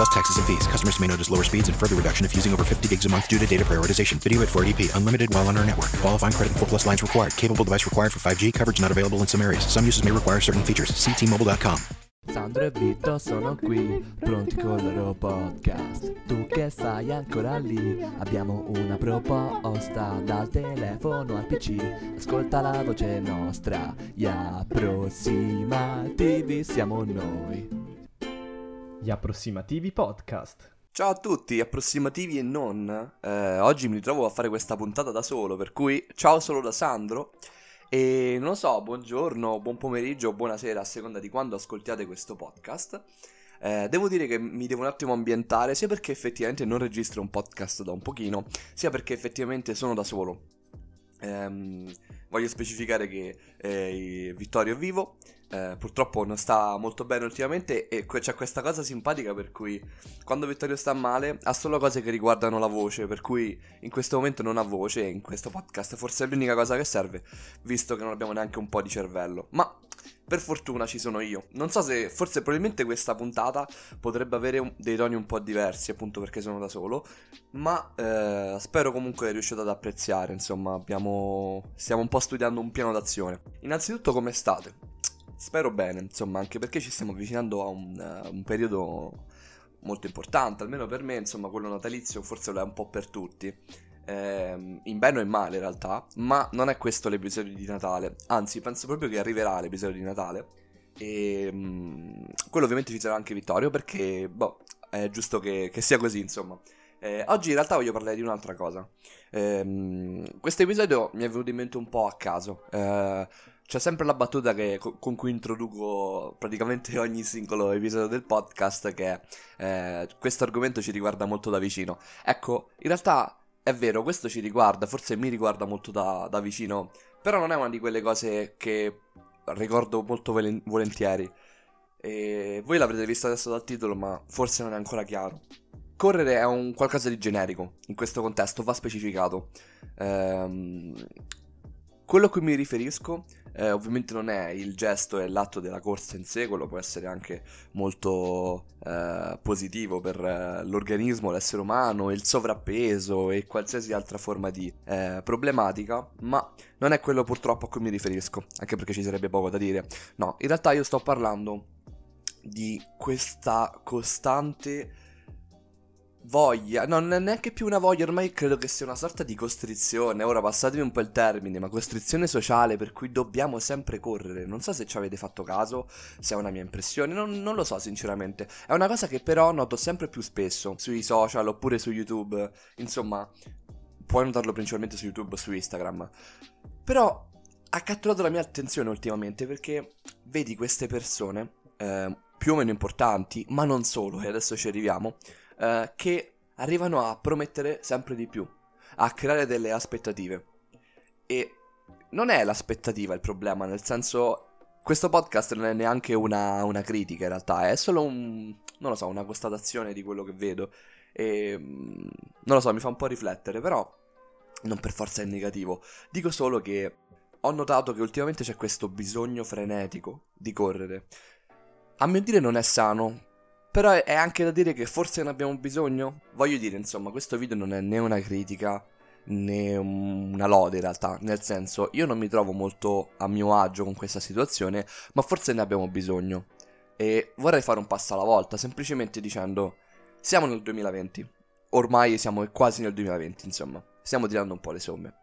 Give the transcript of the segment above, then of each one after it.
Plus taxes and fees. Customers may notice lower speeds and further reduction if using over 50 gigs a month due to data prioritization. Video at 480p. Unlimited while on our network. Qualifying credit and 4 plus lines required. Capable device required for 5G. Coverage not available in some areas. Some uses may require certain features. See T-Mobile.com. Sandro e Vito sono qui, pronti loro podcast. Tu che ancora lì, abbiamo una proposta dal telefono al PC. Ascolta la voce nostra, approssimativi siamo noi. Gli approssimativi podcast. Ciao a tutti, approssimativi e non. Eh, oggi mi ritrovo a fare questa puntata da solo, per cui ciao solo da Sandro. E non lo so, buongiorno, buon pomeriggio, buonasera, a seconda di quando ascoltiate questo podcast. Eh, devo dire che mi devo un attimo ambientare, sia perché effettivamente non registro un podcast da un pochino, sia perché effettivamente sono da solo. Ehm, voglio specificare che eh, Vittorio è vivo, eh, purtroppo non sta molto bene ultimamente e c'è questa cosa simpatica per cui quando Vittorio sta male ha solo cose che riguardano la voce, per cui in questo momento non ha voce in questo podcast forse è l'unica cosa che serve, visto che non abbiamo neanche un po' di cervello. Ma per fortuna ci sono io. Non so se forse probabilmente questa puntata potrebbe avere un, dei toni un po' diversi, appunto perché sono da solo, ma eh, spero comunque riusciate ad apprezzare, insomma, abbiamo stiamo un po' studiando un piano d'azione. Innanzitutto come state? Spero bene, insomma, anche perché ci stiamo avvicinando a un, uh, un, periodo molto importante, almeno per me, insomma, quello natalizio forse lo è un po' per tutti. Eh, in bene o in male in realtà, ma non è questo l'episodio di Natale, anzi penso proprio che arriverà l'episodio di Natale. E um, quello ovviamente ci sarà anche Vittorio perché, boh, è giusto che, che sia così, insomma. Eh, oggi in realtà voglio parlare di un'altra cosa. Eh, questo episodio mi è venuto in mente un po' a caso. Eh, c'è sempre la battuta che, con cui introduco praticamente ogni singolo episodio del podcast che eh, questo argomento ci riguarda molto da vicino. Ecco, in realtà è vero, questo ci riguarda, forse mi riguarda molto da, da vicino, però non è una di quelle cose che ricordo molto volen- volentieri. E voi l'avrete visto adesso dal titolo, ma forse non è ancora chiaro. Correre è un qualcosa di generico, in questo contesto va specificato. Ehm, quello a cui mi riferisco eh, ovviamente non è il gesto e l'atto della corsa in sé, quello può essere anche molto eh, positivo per eh, l'organismo, l'essere umano, il sovrappeso e qualsiasi altra forma di eh, problematica, ma non è quello purtroppo a cui mi riferisco, anche perché ci sarebbe poco da dire. No, in realtà io sto parlando di questa costante voglia, no, non è neanche più una voglia, ormai credo che sia una sorta di costrizione. Ora passatemi un po' il termine, ma costrizione sociale per cui dobbiamo sempre correre. Non so se ci avete fatto caso, se è una mia impressione, non, non lo so sinceramente. È una cosa che però noto sempre più spesso sui social oppure su YouTube. Insomma, puoi notarlo principalmente su YouTube o su Instagram. Però ha catturato la mia attenzione ultimamente perché vedi queste persone, eh, più o meno importanti, ma non solo, e adesso ci arriviamo eh, che arrivano a promettere sempre di più, a creare delle aspettative. E non è l'aspettativa il problema, nel senso questo podcast non è neanche una, una, critica in realtà, è solo un, so, una constatazione di quello che vedo. E mm, non lo so, mi fa un po' riflettere, però non per forza è negativo. Dico solo che ho notato che ultimamente c'è questo bisogno frenetico di correre. A mio dire non è sano, però è anche da dire che forse ne abbiamo bisogno. Voglio dire, insomma, questo video non è né una critica né una lode in realtà. Nel senso, io non mi trovo molto a mio agio con questa situazione, ma forse ne abbiamo bisogno. E vorrei fare un passo alla volta, semplicemente dicendo, siamo nel 2020. Ormai siamo quasi nel 2020, insomma. Stiamo tirando un po' le somme.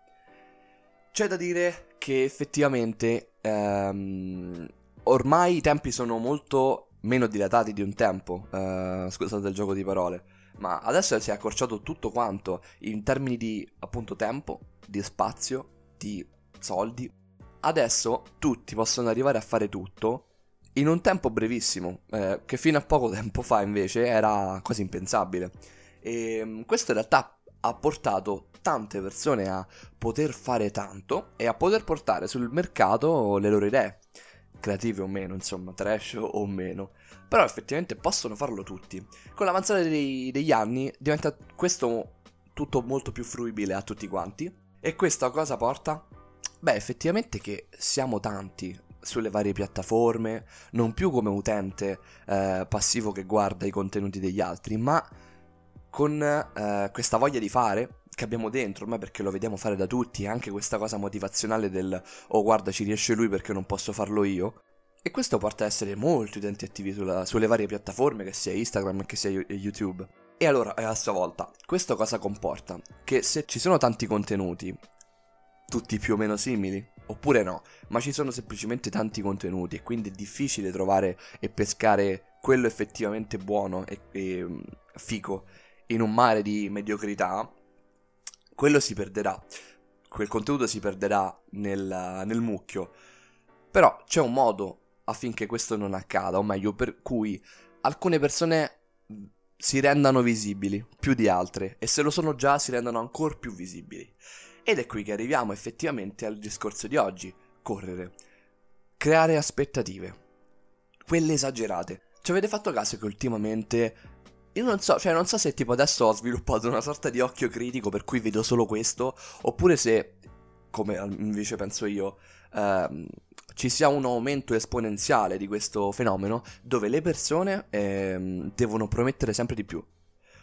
C'è da dire che effettivamente ehm, ormai i tempi sono molto meno dilatati di un tempo, uh, scusate il gioco di parole, ma adesso si è accorciato tutto quanto in termini di appunto tempo, di spazio, di soldi. Adesso tutti possono arrivare a fare tutto in un tempo brevissimo, eh, che fino a poco tempo fa invece era quasi impensabile. E mm, questo in realtà ha portato tante persone a poter fare tanto e a poter portare sul mercato le loro idee. Creativi o meno, insomma, trash o meno. Però effettivamente possono farlo tutti. Con l'avanzare dei, degli anni diventa questo tutto molto più fruibile a tutti quanti. E questa cosa porta? Beh, effettivamente che siamo tanti sulle varie piattaforme, non più come utente eh, passivo che guarda i contenuti degli altri, ma con eh, questa voglia di fare che abbiamo dentro, ormai perché lo vediamo fare da tutti, anche questa cosa motivazionale del oh guarda ci riesce lui perché non posso farlo io. E questo porta ad essere molti utenti attivi sulla, sulle varie piattaforme, che sia Instagram che sia YouTube. E allora, a sua volta, questo cosa comporta? Che se ci sono tanti contenuti, tutti più o meno simili, oppure no, ma ci sono semplicemente tanti contenuti e quindi è difficile trovare e pescare quello effettivamente buono e, e fico in un mare di mediocrità, quello si perderà. Quel contenuto si perderà nel, nel mucchio. Però c'è un modo affinché questo non accada, o meglio, per cui alcune persone si rendano visibili più di altre e se lo sono già si rendano ancora più visibili. Ed è qui che arriviamo effettivamente al discorso di oggi, correre. Creare aspettative. Quelle esagerate. Ci avete fatto caso che ultimamente io non so, cioè non so se tipo adesso ho sviluppato una sorta di occhio critico per cui vedo solo questo, oppure se, come invece penso io, ehm, ci sia un aumento esponenziale di questo fenomeno dove le persone ehm, devono promettere sempre di più.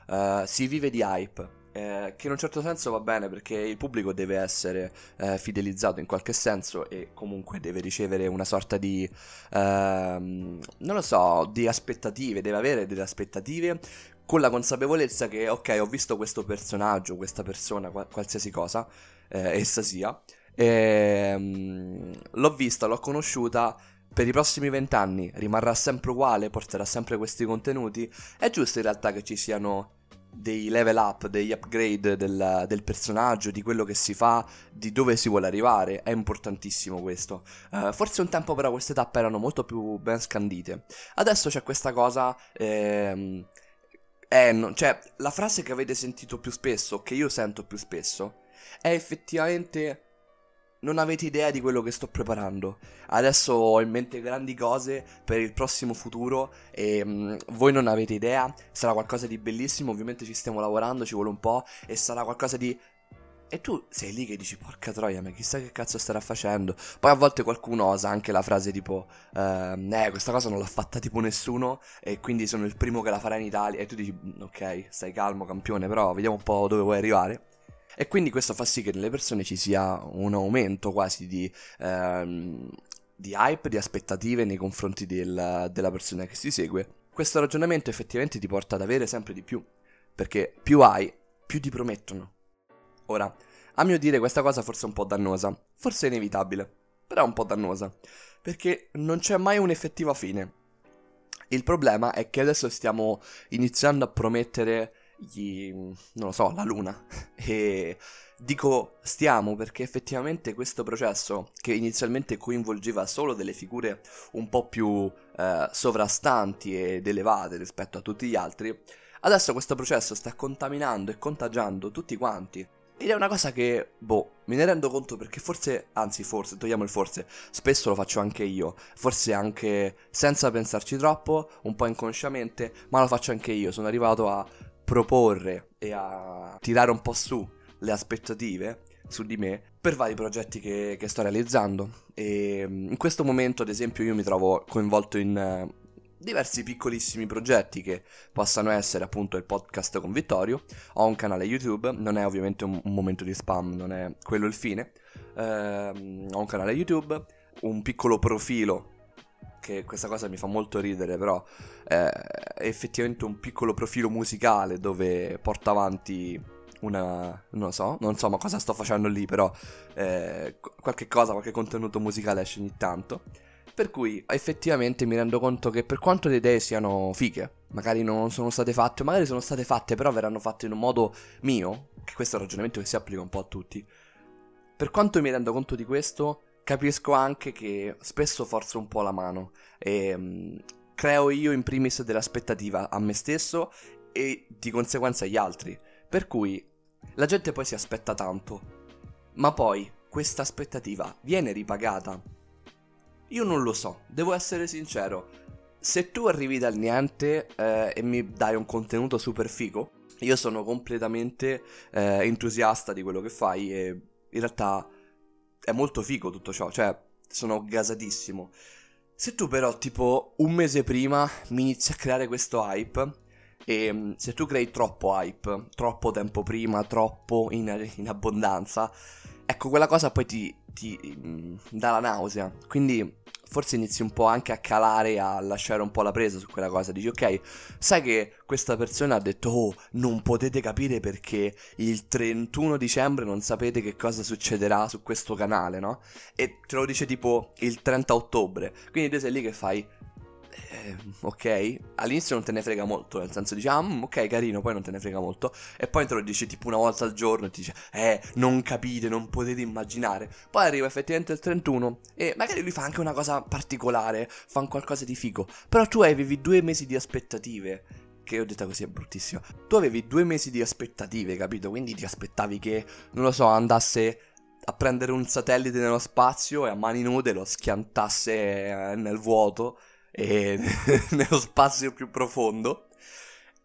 Uh, si vive di hype, eh, che in un certo senso va bene perché il pubblico deve essere eh, fidelizzato in qualche senso e comunque deve ricevere una sorta di, ehm, non lo so, di aspettative, deve avere delle aspettative con la consapevolezza che ok ho visto questo personaggio, questa persona, qualsiasi cosa eh, essa sia, e, ehm, l'ho vista, l'ho conosciuta. Per i prossimi vent'anni rimarrà sempre uguale, porterà sempre questi contenuti. È giusto in realtà che ci siano dei level up, degli upgrade del, del, personaggio, di quello che si fa, di dove si vuole arrivare. È importantissimo questo. Uh, forse un tempo però queste tappe erano molto più ben scandite. Adesso c'è questa cosa. Ehm, eh, cioè, la frase che avete sentito più spesso, che io sento più spesso, è effettivamente non avete idea di quello che sto preparando. Adesso ho in mente grandi cose per il prossimo futuro e um, voi non avete idea. Sarà qualcosa di bellissimo, ovviamente ci stiamo lavorando, ci vuole un po' e sarà qualcosa di... E tu sei lì che dici porca troia, ma chissà che cazzo starà facendo. Poi a volte qualcuno osa anche la frase tipo uh, Eh, questa cosa non l'ha fatta tipo nessuno e quindi sono il primo che la farà in Italia. E tu dici mm, ok, stai calmo campione, però vediamo un po' dove vuoi arrivare. E quindi questo fa sì che nelle persone ci sia un aumento quasi di, ehm, di hype, di aspettative nei confronti del, della persona che si segue. Questo ragionamento effettivamente ti porta ad avere sempre di più, perché più hai, più ti promettono. Ora, a mio dire questa cosa forse è un po' dannosa, forse è inevitabile, però è un po' dannosa, perché non c'è mai un'effettiva fine. Il problema è che adesso stiamo iniziando a promettere gli, non lo so, la luna. E dico stiamo perché effettivamente questo processo, che inizialmente coinvolgeva solo delle figure un po' più eh, sovrastanti ed elevate rispetto a tutti gli altri, adesso questo processo sta contaminando e contagiando tutti quanti. Ed è una cosa che, boh, me ne rendo conto perché forse, anzi forse, togliamo il forse, spesso lo faccio anche io, forse anche senza pensarci troppo, un po' inconsciamente, ma lo faccio anche io, sono arrivato a proporre e a tirare un po' su le aspettative su di me per vari progetti che, che sto realizzando. E mm, in questo momento, ad esempio, io mi trovo coinvolto in uh, diversi piccolissimi progetti che possano essere appunto il podcast con Vittorio. Ho un canale YouTube, non è ovviamente un, un momento di spam, non è quello il fine. Uh, ho un canale YouTube, un piccolo profilo che questa cosa mi fa molto ridere, però eh, è effettivamente un piccolo profilo musicale dove porto avanti una... non so, non so ma cosa sto facendo lì, però eh, qualche cosa, qualche contenuto musicale esce ogni tanto. Per cui effettivamente mi rendo conto che per quanto le idee siano fighe, magari non sono state fatte, magari sono state fatte, però verranno fatte in un modo mio, che questo è un ragionamento che si applica un po' a tutti. Per quanto mi rendo conto di questo, capisco anche che spesso forzo un po' la mano e um, creo io in primis dell'aspettativa a me stesso e di conseguenza agli altri. Per cui la gente poi si aspetta tanto, ma poi questa aspettativa viene ripagata. Io non lo so, devo essere sincero. Se tu arrivi dal niente eh, e mi dai un contenuto super figo, io sono completamente eh, entusiasta di quello che fai e in realtà è molto figo tutto ciò, cioè sono gasatissimo. Se tu però tipo un mese prima mi inizi a creare questo hype e mm, se tu crei troppo hype, troppo tempo prima, troppo in, in abbondanza, ecco quella cosa poi ti, ti mh, mm, dà la nausea. Quindi forse inizi un po' anche a calare, a lasciare un po' la presa su quella cosa. Dici, ok, sai che questa persona ha detto, oh, non potete capire perché il 31 dicembre non sapete che cosa succederà su questo canale, no? E te lo dice tipo il 30 ottobre. Quindi te sei lì che fai, eh, ok, all'inizio non te ne frega molto, nel senso dici, ah, mm, ok, carino, poi non te ne frega molto, e poi te lo dici tipo una volta al giorno e ti dice, eh, non capite, non potete immaginare. Poi arriva effettivamente il 31 e magari lui fa anche una cosa particolare, fa un qualcosa di figo, però tu avevi due mesi di aspettative che ho detto così è bruttissimo. Tu avevi due mesi di aspettative, capito? Quindi ti aspettavi che, non lo so, andasse a prendere un satellite nello spazio e a mani nude lo schiantasse eh, nel vuoto e nello spazio più profondo.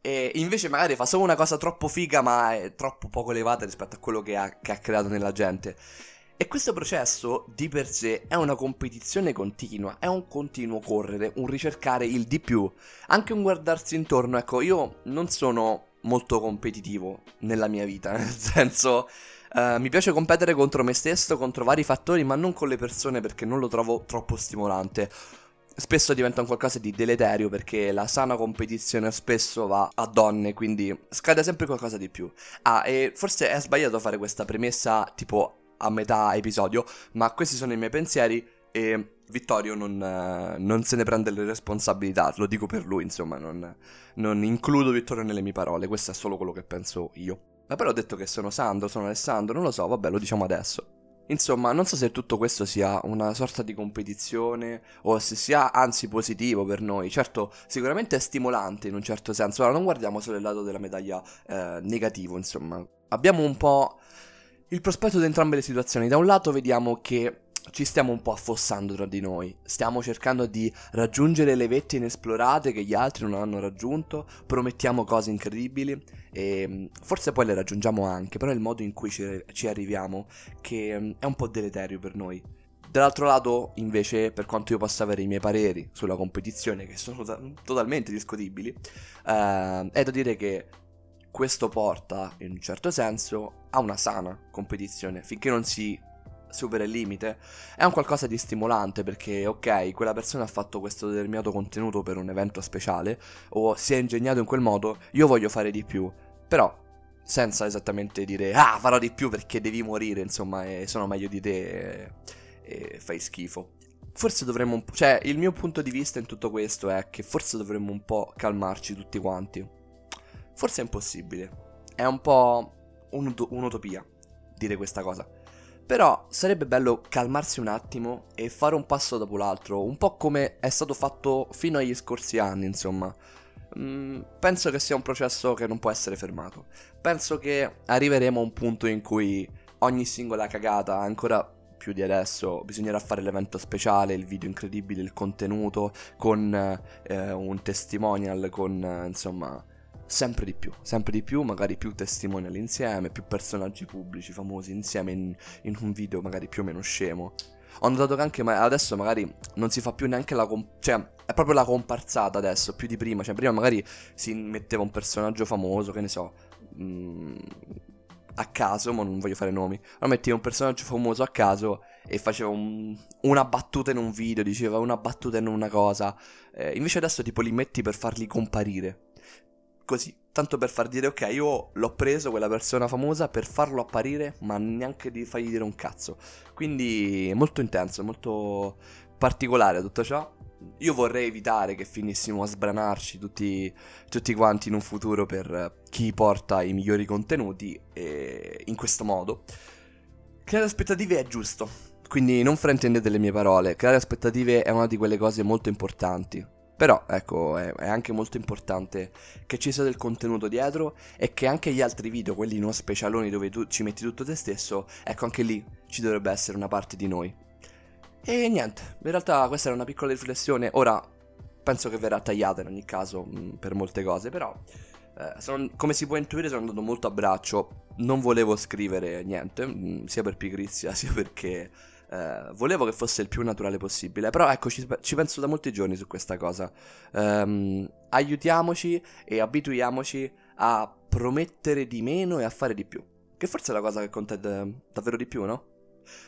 E invece magari fa solo una cosa troppo figa ma è troppo poco elevata rispetto a quello che ha, che ha creato nella gente. E questo processo di per sé è una competizione continua, è un continuo correre, un ricercare il di più, anche un guardarsi intorno. Ecco, io non sono molto competitivo nella mia vita, nel senso... Uh, mi piace competere contro me stesso, contro vari fattori, ma non con le persone perché non lo trovo troppo stimolante spesso diventa un qualcosa di deleterio perché la sana competizione spesso va a donne, quindi scade sempre qualcosa di più. Ah, e forse è sbagliato fare questa premessa tipo a metà episodio, ma questi sono i miei pensieri e Vittorio non, eh, non se ne prende le responsabilità, lo dico per lui, insomma, non, non includo Vittorio nelle mie parole, questo è solo quello che penso io. Ma però ho detto che sono Sandro, sono Alessandro, non lo so, vabbè, lo diciamo adesso. Insomma, non so se tutto questo sia una sorta di competizione o se sia anzi positivo per noi. Certo, sicuramente è stimolante in un certo senso. Ora non guardiamo solo il lato della medaglia eh, negativo, insomma. Abbiamo un po' il prospetto di entrambe le situazioni. Da un lato vediamo che ci stiamo un po' affossando tra di noi. Stiamo cercando di raggiungere le vette inesplorate che gli altri non hanno raggiunto. Promettiamo cose incredibili e mm, forse poi le raggiungiamo anche. Però è il modo in cui ci, ci arriviamo che mm, è un po' deleterio per noi. Dall'altro lato, invece, per quanto io possa avere i miei pareri sulla competizione, che sono to- totalmente discutibili, eh, è da dire che questo porta, in un certo senso, a una sana competizione, finché non si supera il limite, è un qualcosa di stimolante perché, ok, quella persona ha fatto questo determinato contenuto per un evento speciale o si è ingegnato in quel modo, io voglio fare di più. Però, senza esattamente dire, ah, farò di più perché devi morire, insomma, e sono meglio di te e, e fai schifo. Forse dovremmo un po'... Cioè, il mio punto di vista in tutto questo è che forse dovremmo un po' calmarci tutti quanti. Forse è impossibile. È un po' un'ut- un'utopia dire questa cosa. Però sarebbe bello calmarsi un attimo e fare un passo dopo l'altro, un po' come è stato fatto fino agli scorsi anni, insomma. Mm, penso che sia un processo che non può essere fermato. Penso che arriveremo a un punto in cui ogni singola cagata, ancora più di adesso, bisognerà fare l'evento speciale, il video incredibile, il contenuto, con eh, un testimonial, con eh, insomma sempre di più, sempre di più, magari più testimonial insieme, più personaggi pubblici famosi insieme in, in un video magari più o meno scemo. Ho notato che anche ma- adesso magari non si fa più neanche la... Comp- cioè, è proprio la comparsata adesso, più di prima. Cioè, prima magari si metteva un personaggio famoso, che ne so... Mh, mm, a caso, ma non voglio fare nomi. Ora metteva un personaggio famoso a caso e faceva un, una battuta in un video, diceva una battuta in una cosa. Eh, invece adesso tipo li metti per farli comparire così, tanto per far dire ok, io l'ho preso quella persona famosa per farlo apparire, ma neanche di fargli dire un cazzo. Quindi molto intenso, molto particolare tutto ciò. Io vorrei evitare che finissimo a sbranarci tutti, tutti quanti in un futuro per chi porta i migliori contenuti e in questo modo. Creare aspettative è giusto, quindi non fraintendete le mie parole, creare aspettative è una di quelle cose molto importanti. Però, ecco, è, è, anche molto importante che ci sia del contenuto dietro e che anche gli altri video, quelli non specialoni dove tu ci metti tutto te stesso, ecco, anche lì ci dovrebbe essere una parte di noi. E niente, in realtà questa era una piccola riflessione. Ora penso che verrà tagliata in ogni caso mh, per molte cose, però eh, sono- come si può intuire sono andato molto a braccio. Non volevo scrivere niente, mh, sia per pigrizia sia perché eh, volevo che fosse il più naturale possibile. Però ecco, ci, ci penso da molti giorni su questa cosa. Ehm, aiutiamoci e abituiamoci a promettere di meno e a fare di più. Che forse è la cosa che conta d- davvero di più, no?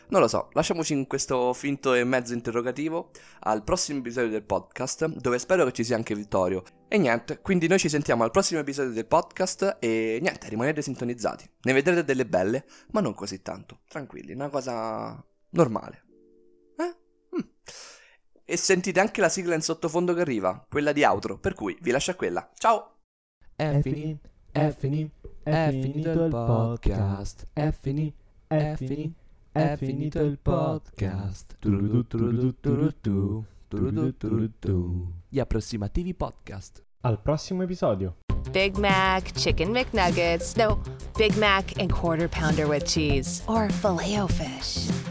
Non lo so, lasciamoci in questo finto e mezzo interrogativo al prossimo episodio del podcast, dove spero che ci sia anche Vittorio. E niente, quindi noi ci sentiamo al prossimo episodio del podcast e niente, rimanete sintonizzati. Ne vedrete delle belle, ma non così tanto. Tranquilli, una cosa normale. Eh? Mm. E sentite anche la sigla in sottofondo che arriva, quella di outro, per cui vi lascio a quella. Ciao! È finito, è finito, è finito il podcast. È finito, è finito, è finito il podcast. Gli approssimativi podcast. Al prossimo episodio. Big Mac, Chicken McNuggets, no, Big Mac and Quarter Pounder with cheese, or filet fish.